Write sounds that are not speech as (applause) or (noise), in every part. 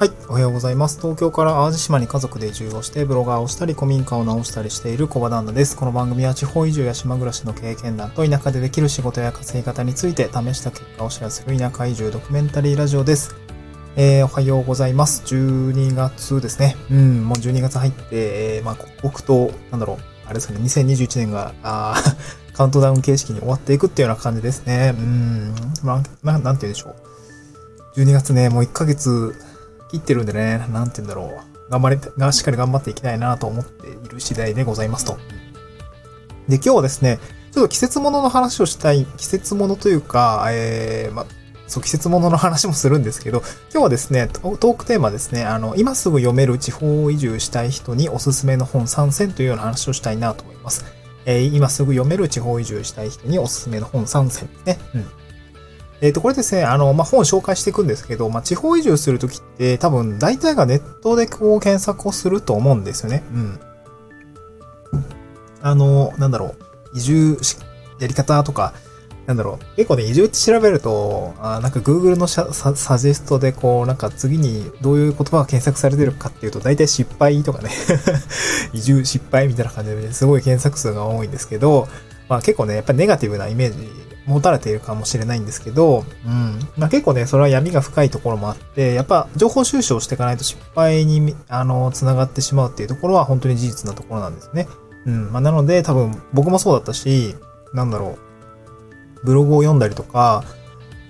はい。おはようございます。東京から淡路島に家族で移住をして、ブロガーをしたり、古民家を直したりしている小場旦那です。この番組は地方移住や島暮らしの経験談と田舎でできる仕事や稼ぎ方について試した結果をシェアする田舎移住ドキュメンタリーラジオです。えー、おはようございます。12月ですね。うん、もう12月入って、えー、まあ、刻々と、なんだろう、あれですかね、2021年が、あ (laughs) カウントダウン形式に終わっていくっていうような感じですね。うん、まあ、ななんて言うでしょう。12月ね、もう1ヶ月切ってるんでね、なんて言うんだろう。頑張れ、がしっかり頑張っていきたいなと思っている次第でございますと。で、今日はですね、ちょっと季節物の話をしたい、季節物というか、えー、ま、そう、季節物の話もするんですけど、今日はですね、トークテーマですね、あの、今すぐ読める地方移住したい人におすすめの本参戦というような話をしたいなと思います。えー、今すぐ読める地方移住したい人におすすめの本参戦ですね。うん。えっ、ー、と、これですね、あの、まあ、本を紹介していくんですけど、まあ、地方移住するときって多分大体がネットでこう検索をすると思うんですよね。うん。あの、なんだろう、移住しやり方とか、なんだろう、結構ね、移住って調べると、あなんか Google のササジェストでこう、なんか次にどういう言葉が検索されてるかっていうと、大体失敗とかね (laughs) 移住失敗みたいな感じですごい検索数が多いんですけど、まあ結構ね、やっぱりネガティブなイメージ持たれているかもしれないんですけど、うん。まあ結構ね、それは闇が深いところもあって、やっぱ情報収集をしていかないと失敗に、あの、繋がってしまうっていうところは本当に事実なところなんですね。うん。まあなので多分僕もそうだったし、なんだろう。ブログを読んだりとか、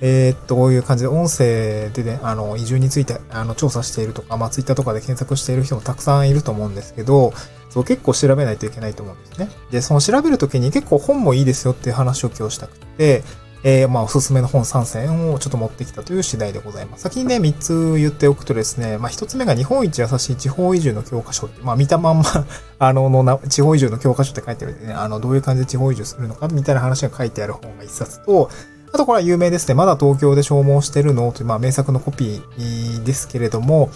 えー、っと、こういう感じで音声でね、あの、移住について、あの、調査しているとか、まあ、ツイッターとかで検索している人もたくさんいると思うんですけど、そう、結構調べないといけないと思うんですね。で、その調べるときに結構本もいいですよっていう話を今日したくて、えー、まあ、おすすめの本3選をちょっと持ってきたという次第でございます。先にね、3つ言っておくとですね、まあ、1つ目が日本一優しい地方移住の教科書って。まあ、見たまんま (laughs) あの、の地方移住の教科書って書いてあるんでね、あの、どういう感じで地方移住するのかみたいな話が書いてある本が1冊と、あとこれは有名ですね。まだ東京で消耗してるのという、まあ、名作のコピーですけれども、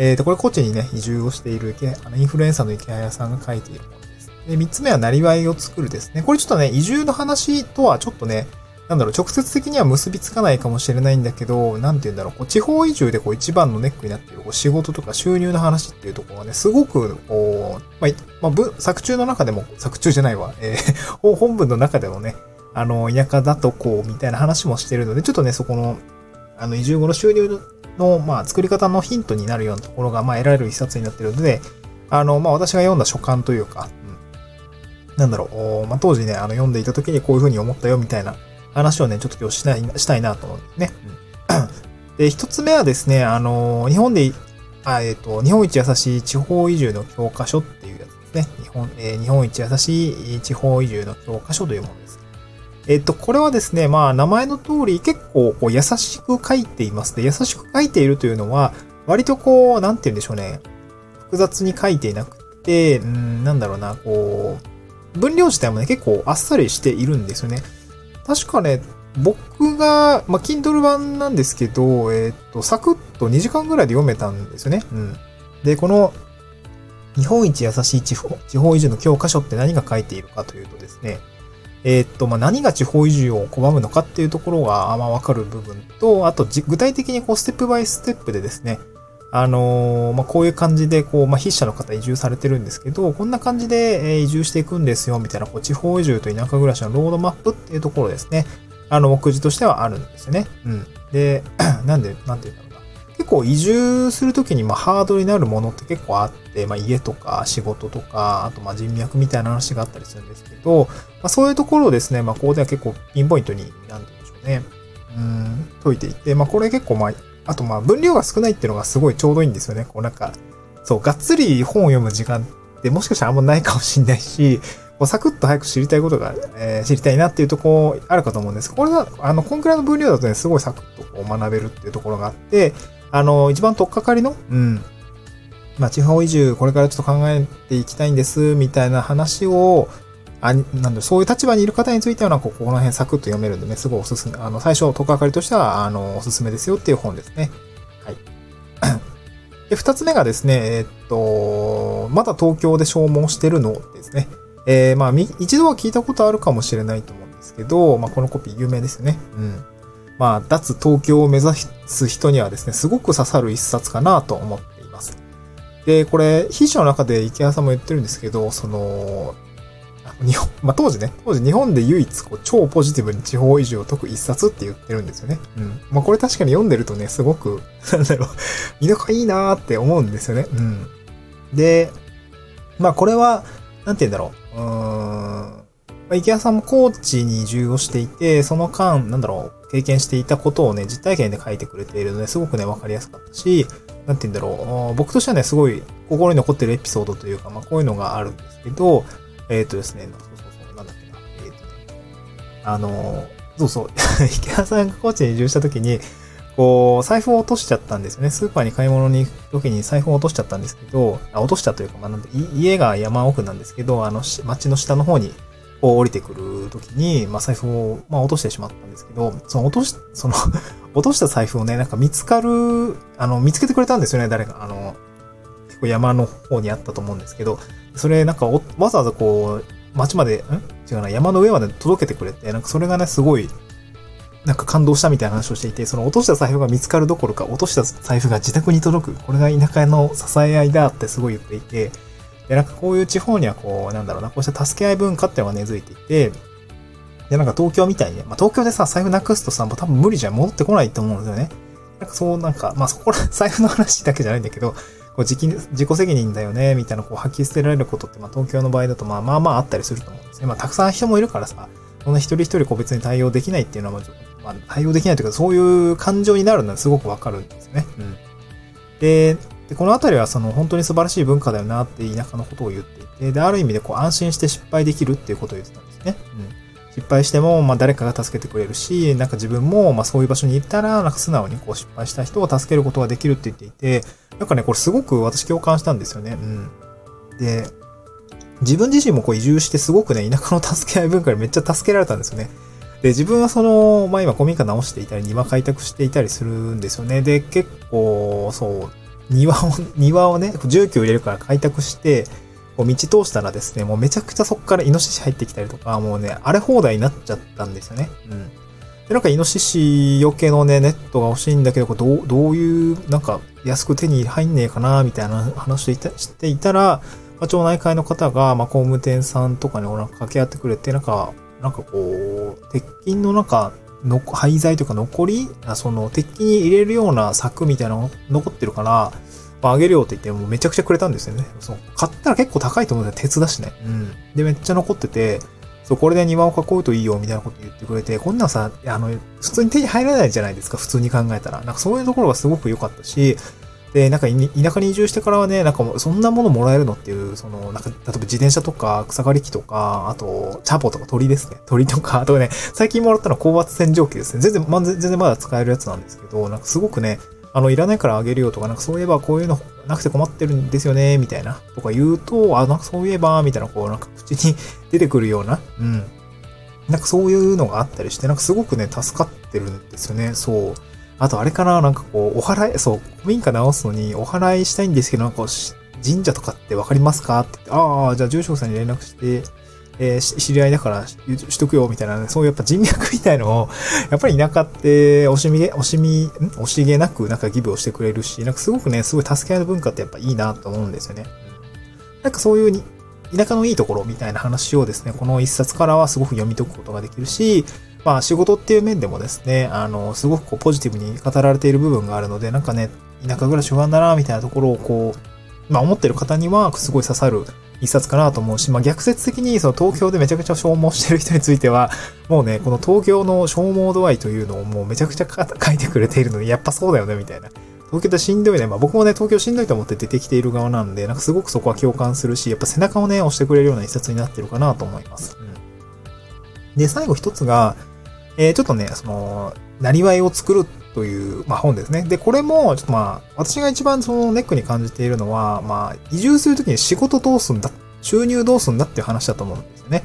えっ、ー、と、これ高知にね、移住をしているあのインフルエンサーの池谷さんが書いているものです。で、三つ目は、なりわいを作るですね。これちょっとね、移住の話とはちょっとね、なんだろう、直接的には結びつかないかもしれないんだけど、なんて言うんだろう、こう地方移住でこう一番のネックになっているこう仕事とか収入の話っていうところがね、すごく、こう、まあ、まあ、作中の中でも、作中じゃないわ、えー、本文の中でもね、あの、田舎だとこう、みたいな話もしてるので、ちょっとね、そこの、あの、移住後の収入の、まあ、作り方のヒントになるようなところが、まあ、得られる一冊になっているので、あの、まあ、私が読んだ書簡というか、うん、なんだろう、まあ、当時ね、あの、読んでいた時にこういうふうに思ったよ、みたいな話をね、ちょっと今日したい、したいなと思うんですね。うん、で、一つ目はですね、あの、日本で、あえっ、ー、と、日本一優しい地方移住の教科書っていうやつですね。日本、えー、日本一優しい地方移住の教科書というものです。えっと、これはですね、まあ、名前の通り結構こう優しく書いていますで、優しく書いているというのは、割とこう、なんて言うんでしょうね。複雑に書いていなくて、うん、なんだろうな、こう、分量自体もね、結構あっさりしているんですよね。確かね、僕が、まあ、Kindle 版なんですけど、えっ、と、サクッと2時間ぐらいで読めたんですよね。うん。で、この、日本一優しい地方、地方移住の教科書って何が書いているかというとですね、えー、っと、まあ、何が地方移住を拒むのかっていうところが、まあ、わかる部分と、あと、具体的にこう、ステップバイステップでですね、あのー、まあ、こういう感じで、こう、まあ、筆者の方移住されてるんですけど、こんな感じで、え移住していくんですよ、みたいな、こう、地方移住と田舎暮らしのロードマップっていうところですね。あの、目次としてはあるんですよね。うん。で、(clears throat) なんで、なんて言うんだろう。結構移住するときにまあハードになるものって結構あって、まあ家とか仕事とか、あとまあ人脈みたいな話があったりするんですけど、まあそういうところをですね、まあここでは結構ピンポイントに、なんて言うんでしょうね、うん、解いていて、まあこれ結構まあ、あとまあ分量が少ないっていうのがすごいちょうどいいんですよね。こうなんか、そう、がっつり本を読む時間ってもしかしたらあんまないかもしんないし、こうサクッと早く知りたいことが、えー、知りたいなっていうところあるかと思うんですこれは、あの、こんくらいの分量だとね、すごいサクッとこう学べるっていうところがあって、あの、一番とっかかりの、うん。まあ、地方移住、これからちょっと考えていきたいんです、みたいな話を、あ、なんで、そういう立場にいる方については、ここの辺サクッと読めるんでね、すごいおすすめ。あの、最初、とっかかりとしては、あの、おすすめですよっていう本ですね。はい。(clears throat) で、二つ目がですね、えー、っと、まだ東京で消耗してるのですね。えー、まあ、一度は聞いたことあるかもしれないと思うんですけど、まあ、このコピー有名ですよね。うん。まあ、脱東京を目指す人にはですね、すごく刺さる一冊かなと思っています。で、これ、筆者の中で池谷さんも言ってるんですけど、その、日本、まあ、当時ね、当時日本で唯一こう超ポジティブに地方移住を解く一冊って言ってるんですよね。うん。まあ、これ確かに読んでるとね、すごく、(laughs) なんだろう、田舎いいなーって思うんですよね。うん。で、まあ、これは、なんて言うんだろう。うーん。まあ、池谷さんも高知に移住をしていて、その間、なんだろう、経験していたことをね、実体験で書いてくれているので、すごくね、わかりやすかったし、なんて言うんだろう。僕としてはね、すごい心に残ってるエピソードというか、まあ、こういうのがあるんですけど、えっ、ー、とですね、そうそうそう、なんだっけな。えっ、ー、とね、あの、そうそう、(laughs) 池田さんが高知に移住した時に、こう、財布を落としちゃったんですよね。スーパーに買い物に行く時に財布を落としちゃったんですけど、あ落としたというか、まあ、なんで、家が山奥なんですけど、あの、町の下の方に、こう降りてくる時に、まあ、財布を、まあ、落としてしまったんですけど、その落とし、その (laughs) 落とした財布をね、なんか見つかる、あの、見つけてくれたんですよね、誰か。あの、結構山の方にあったと思うんですけど、それなんかわざわざこう、街まで、ん？違うな、山の上まで届けてくれて、なんかそれがね、すごい、なんか感動したみたいな話をしていて、その落とした財布が見つかるどころか、落とした財布が自宅に届く。これが田舎の支え合いだってすごい言っていて、で、なんかこういう地方にはこう、なんだろうな、こうした助け合い文化っていうのが根付いていて、で、なんか東京みたいにね、まあ東京でさ、財布なくすとさ、もう多分無理じゃ戻ってこないと思うんですよね。なんかそう、なんか、まあそこら、(laughs) 財布の話だけじゃないんだけど、こう自自己責任だよね、みたいなこう吐き捨てられることって、まあ東京の場合だとまあまあまああったりすると思うんですね。まあたくさん人もいるからさ、そんな一人一人個別に対応できないっていうのは、まあ対応できないというか、そういう感情になるのはすごくわかるんですよね。うん。で、でこのあたりはその本当に素晴らしい文化だよなって田舎のことを言っていて、で、ある意味でこう安心して失敗できるっていうことを言ってたんですね。うん。失敗しても、まあ、誰かが助けてくれるし、なんか自分も、まあ、そういう場所に行ったら、なんか素直にこう失敗した人を助けることができるって言っていて、なんかね、これすごく私共感したんですよね。うん。で、自分自身もこう移住してすごくね、田舎の助け合い文化にめっちゃ助けられたんですよね。で、自分はその、まあ今古民家直していたり、庭開拓していたりするんですよね。で、結構、そう、庭を、庭をね、住居を入れるから開拓して、こう道通したらですね、もうめちゃくちゃそこからイノシシ入ってきたりとか、もうね、荒れ放題になっちゃったんですよね。うん。で、なんかイノシシよけのね、ネットが欲しいんだけど、これどう、どういう、なんか安く手に入んねえかな、みたいな話をしていたら、まあ、町内会の方が、まあ、工務店さんとかにお腹掛け合ってくれて、なんか、なんかこう、鉄筋のなんか、の、廃材というか残りその、敵に入れるような柵みたいなの残ってるから、まあ、あげるよって言ってもうめちゃくちゃくれたんですよね。そう。買ったら結構高いと思うんですよ。鉄だしね。うん。で、めっちゃ残ってて、そう、これで庭を囲うといいよ、みたいなこと言ってくれて、こんなんさ、あの、普通に手に入らないじゃないですか、普通に考えたら。なんかそういうところがすごく良かったし、で、なんか田舎に移住してからはね、なんかそんなものもらえるのっていう、その、なんか、例えば自転車とか草刈り機とか、あと、チャポとか鳥ですね。鳥とか、あとね、最近もらったのは高圧洗浄機ですね。全然、ま、全然まだ使えるやつなんですけど、なんかすごくね、あの、いらないからあげるよとか、なんかそういえばこういうのなくて困ってるんですよね、みたいな、とか言うと、あ、なんかそういえば、みたいな、こう、なんか口に (laughs) 出てくるような、うん。なんかそういうのがあったりして、なんかすごくね、助かってるんですよね、そう。あとあれかな、なんかこう、お祓い、そう、古民家直すのにお祓いしたいんですけど、なんか神社とかってわかりますか？ってって、ああ、じゃあ住職さんに連絡して、えー、知り合いだからしとくよ、みたいな、ね、そういうやっぱ人脈みたいのを、(laughs) やっぱり田舎って惜しみげ、惜しみ、ん？惜しげなくなんかギブをしてくれるし、なんかすごくね、すごい助け合いの文化ってやっぱいいなと思うんですよね。なんかそういうに、田舎のいいところみたいな話をですね、この一冊からはすごく読み解くことができるし、まあ仕事っていう面でもですね、あの、すごくこうポジティブに語られている部分があるので、なんかね、田舎暮らし不安だな、みたいなところをこう、まあ思ってる方にはすごい刺さる一冊かなと思うし、まあ、逆説的にその東京でめちゃくちゃ消耗してる人については、もうね、この東京の消耗度合いというのをもうめちゃくちゃ書いてくれているので、やっぱそうだよね、みたいな。東京ってしんどいね。まあ僕もね、東京しんどいと思って出てきている側なんで、なんかすごくそこは共感するし、やっぱ背中をね、押してくれるような一冊になってるかなと思います。うん、で、最後一つが、えー、ちょっとね、その、なりわいを作るという、まあ、本ですね。で、これも、ちょっとまあ、私が一番そのネックに感じているのは、まあ、移住するときに仕事どうすんだ、収入どうすんだっていう話だと思うんですよね。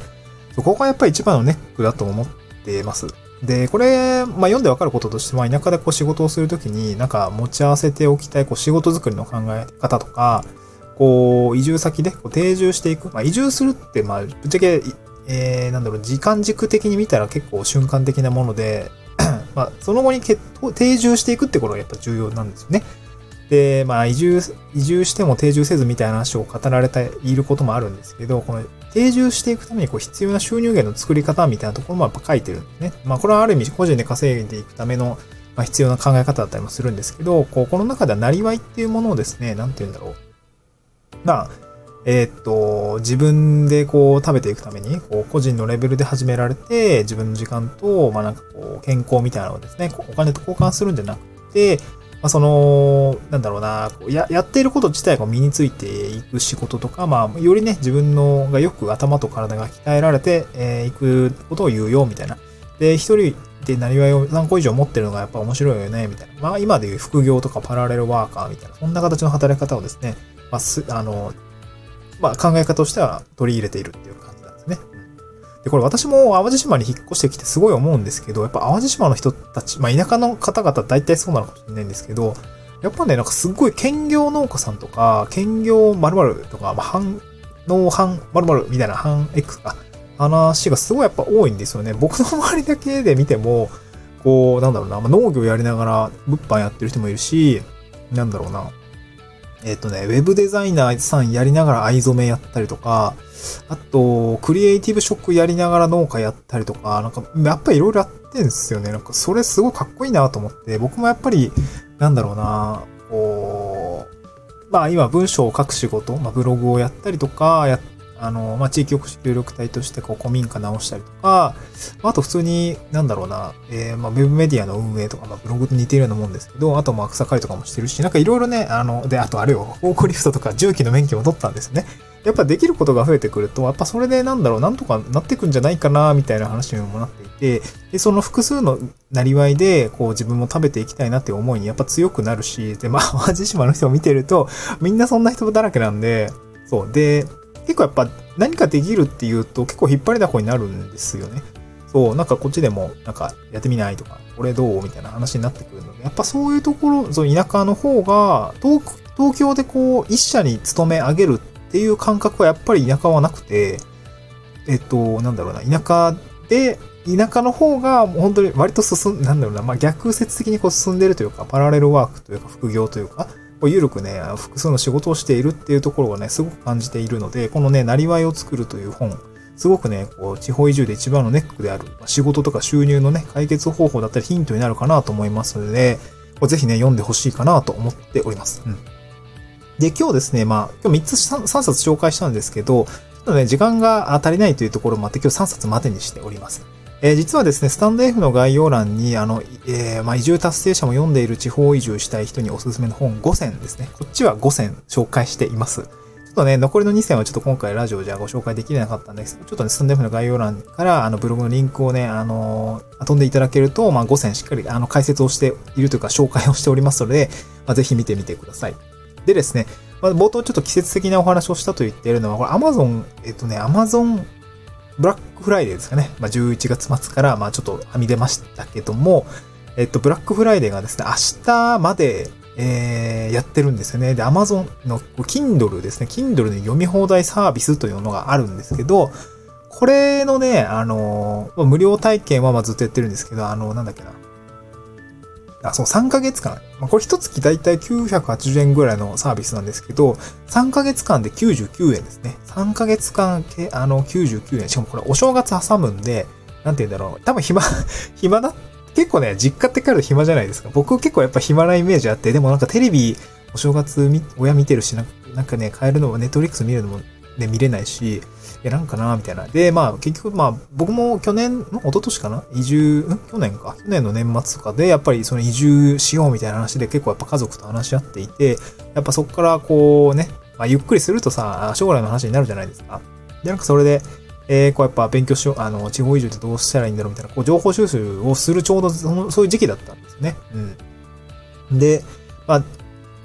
そこがやっぱり一番のネックだと思ってます。で、これ、まあ、読んでわかることとしては、田舎でこう仕事をするときに、なんか持ち合わせておきたいこう仕事作りの考え方とか、こう、移住先でこう定住していく。まあ、移住するって、まあ、ぶっちゃけ、えー、なんだろう、時間軸的に見たら結構瞬間的なもので、(clears throat) まあ、その後に定住していくってことがやっぱ重要なんですよね。で、まあ、移住、移住しても定住せずみたいな話を語られていることもあるんですけど、この定住していくためにこう必要な収入源の作り方みたいなところもやっぱ書いてるんですね。まあ、これはある意味個人で稼いでいくための、ま、必要な考え方だったりもするんですけど、こう、この中ではなりわいっていうものをですね、なんて言うんだろう。まあ、えー、っと、自分でこう食べていくために、こう個人のレベルで始められて、自分の時間と、まあなんかこう、健康みたいなのをですね、お金と交換するんじゃなくて、まあ、その、なんだろうな、や、やっていること自体が身についていく仕事とか、まあ、よりね、自分のがよく頭と体が鍛えられて、えー、いくことを言うよ、みたいな。で、一人でなりわいを何個以上持ってるのがやっぱ面白いよね、みたいな。まあ、今でいう副業とかパラレルワーカーみたいな、そんな形の働き方をですね、まあ、す、あの、まあ、考え方としては取り入れているっていう感じなんですね。で、これ私も淡路島に引っ越してきてすごい思うんですけど、やっぱ淡路島の人たち、まあ田舎の方々大体そうなのかもしれないんですけど、やっぱね、なんかすごい兼業農家さんとか、兼業〇〇とか、まあ、半、農半〇〇みたいな半 X か、話がすごいやっぱ多いんですよね。僕の周りだけで見ても、こう、なんだろうな、まあ、農業やりながら物販やってる人もいるし、なんだろうな、えっ、とね、ウェブデザイナーさんやりながら藍染めやったりとか、あと、クリエイティブショックやりながら農家やったりとか、なんか、やっぱりいろいろやってんですよね。なんか、それすごいかっこいいなと思って、僕もやっぱり、なんだろうな、こう、まあ今文章を書く仕事、まあブログをやったりとか、や、あの、まあ地域おこし協力隊としてこう古民家直したりとか、あと普通に、なんだろうな、えー、まあウェブメディアの運営とか、まあブログと似てるようなもんですけど、あとま草刈りとかもしてるし、なんかいろいろね、あの、で、あとあれよ、フォークリフトとか重機の免許も取ったんですね。やっぱできることが増えてくると、やっぱそれでなんだろう、なんとかなってくんじゃないかな、みたいな話にもなっていて、で、その複数のなりわいで、こう自分も食べていきたいなっていう思いにやっぱ強くなるし、で、まあ、淡路島の人を見てると、みんなそんな人だらけなんで、そう。で、結構やっぱ何かできるっていうと結構引っ張りだこになるんですよね。そう、なんかこっちでもなんかやってみないとか、これどうみたいな話になってくるので、やっぱそういうところ、その田舎の方が、東東京でこう一社に勤め上げるっていう感覚はやっぱり田舎はなくて、えっと、なんだろうな、田舎で、田舎の方が本当に割と進ん、なんだろうな、まあ、逆説的にこう進んでるというか、パラレルワークというか、副業というか、こう緩くね、複数の仕事をしているっていうところがね、すごく感じているので、このね、なりわいを作るという本、すごくね、こう、地方移住で一番のネックである、仕事とか収入のね、解決方法だったりヒントになるかなと思いますので、こぜひね、読んでほしいかなと思っております。うん。で、今日ですね、まあ、今日3つ 3, 3冊紹介したんですけど、ちょっとね、時間が足りないというところもあって今日3冊までにしております。えー、実はですね、スタンド F の概要欄に、あの、えー、まあ、移住達成者も読んでいる地方移住したい人におすすめの本5選ですね。こっちは5選紹介しています。ちょっとね、残りの2選はちょっと今回ラジオじゃご紹介できなかったんですけど、ちょっとね、スタンド F の概要欄から、あの、ブログのリンクをね、あのー、飛んでいただけると、まあ、5選しっかり、あの、解説をしているというか、紹介をしておりますので、まあ、ぜひ見てみてください。でですね、まあ、冒頭ちょっと季節的なお話をしたと言っているのは、これ Amazon、えっとね、Amazon ブラックフライデーですかね。まあ、11月末から、まあ、ちょっとはみ出ましたけども、えっと、ブラックフライデーがですね、明日まで、えー、やってるんですよね。で、アマゾンの Kindle ですね。Kindle の読み放題サービスというのがあるんですけど、これのね、あの、無料体験はまずっとやってるんですけど、あの、なんだっけな。あ、そう、3ヶ月間。まあ、これ一月だいたい980円ぐらいのサービスなんですけど、3ヶ月間で99円ですね。3ヶ月間、あの、99円。しかもこれお正月挟むんで、なんて言うんだろう。多分暇、(laughs) 暇だ。結構ね、実家って帰ると暇じゃないですか。僕結構やっぱ暇なイメージあって、でもなんかテレビ、お正月み親見てるし、なんかね、買えるのも、ネットフリックス見るのもね、見れないし、やらんかなみたいな。で、まあ、結局、まあ、僕も去年、の一昨年かな？移住、ん？去年か？去年の年末とかで、やっぱりその移住しようみたいな話で結構やっぱ家族と話し合っていて、やっぱそこからこうね、まあ、ゆっくりするとさ、将来の話になるじゃないですか。で、なんかそれで、えー、こうやっぱ勉強しよう、あの、地方移住ってどうしたらいいんだろうみたいな、こう情報収集をするちょうどその、そういう時期だったんですね。うん。で、まあ、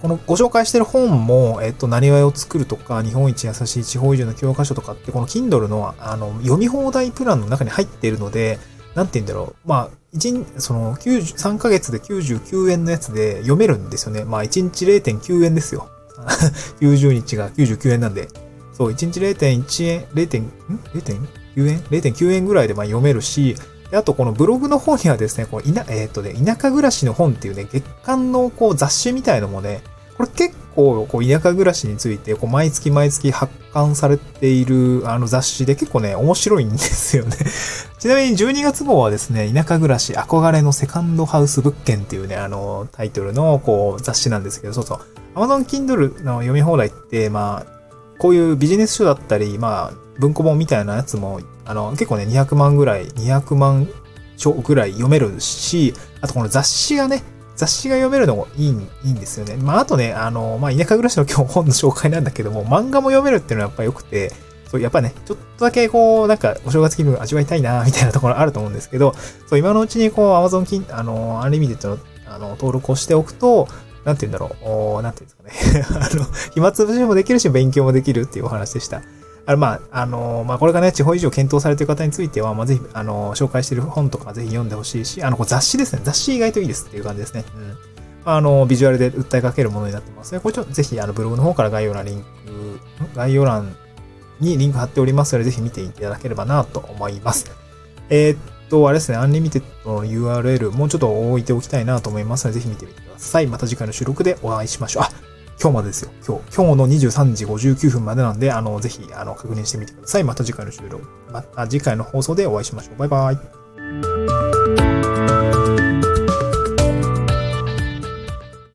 このご紹介してる本も、えっと、なりわいを作るとか、日本一優しい地方移住の教科書とかって、この Kindle の、あの、読み放題プランの中に入っているので、なんて言うんだろう。まあ、一その、3ヶ月で99円のやつで読めるんですよね。まあ、1日0.9円ですよ。(laughs) 90日が99円なんで。そう、1日0.1円、0. ん ?0.9 円 ?0.9 円ぐらいでまあ読めるし、であと、このブログの方にはですね、こう、いな、えっ、とね、田舎暮らしの本っていうね、月間のこう雑誌みたいのもね、これ結構、こう、田舎暮らしについて、こう、毎月毎月発刊されている、あの雑誌で結構ね、面白いんですよね。(laughs) ちなみに12月号はですね、田舎暮らし憧れのセカンドハウス物件っていうね、あの、タイトルの、こう、雑誌なんですけど、そうそう。Amazon Kindle の読み放題って、まあ、こういうビジネス書だったり、まあ、文庫本みたいなやつも、あの、結構ね、200万ぐらい、200万書ぐらい読めるし、あとこの雑誌がね、雑誌が読めるのもいいいいんですよね。まあ、あとね、あの、まあ、田舎暮らしの今日本の紹介なんだけども、漫画も読めるっていうのはやっぱ良くて、そう、やっぱね、ちょっとだけこう、なんか、お正月気分味わいたいな、みたいなところあると思うんですけど、そう、今のうちにこう、Amazon 金、あの、 Unlimited の、あの、登録をしておくと、なんて言うんだろう、おなんて言うんですかね。(laughs) あの、暇つぶしもできるし、勉強もできるっていうお話でした。あの、まあ、あの、まあ、これがね、地方以上検討されている方については、まあ、ぜひ、あの、紹介している本とかぜひ読んでほしいし、あの、雑誌ですね。雑誌意外といいですっていう感じですね。うん。あの、ビジュアルで訴えかけるものになってますね。これちょっとぜひ、あの、ブログの方から概要欄リンク、概要欄にリンク貼っておりますので、ぜひ見ていただければなと思います。えー、っと、あれですね、 Unlimited の URL、もうちょっと置いておきたいなと思いますので、ぜひ見てみてください。また次回の収録でお会いしましょう。あ、今日までですよ。今日。今日の23時59分までなんで、あの、ぜひ、あの、確認してみてください。また次回の収録、また次回の放送でお会いしましょう。バイバイ。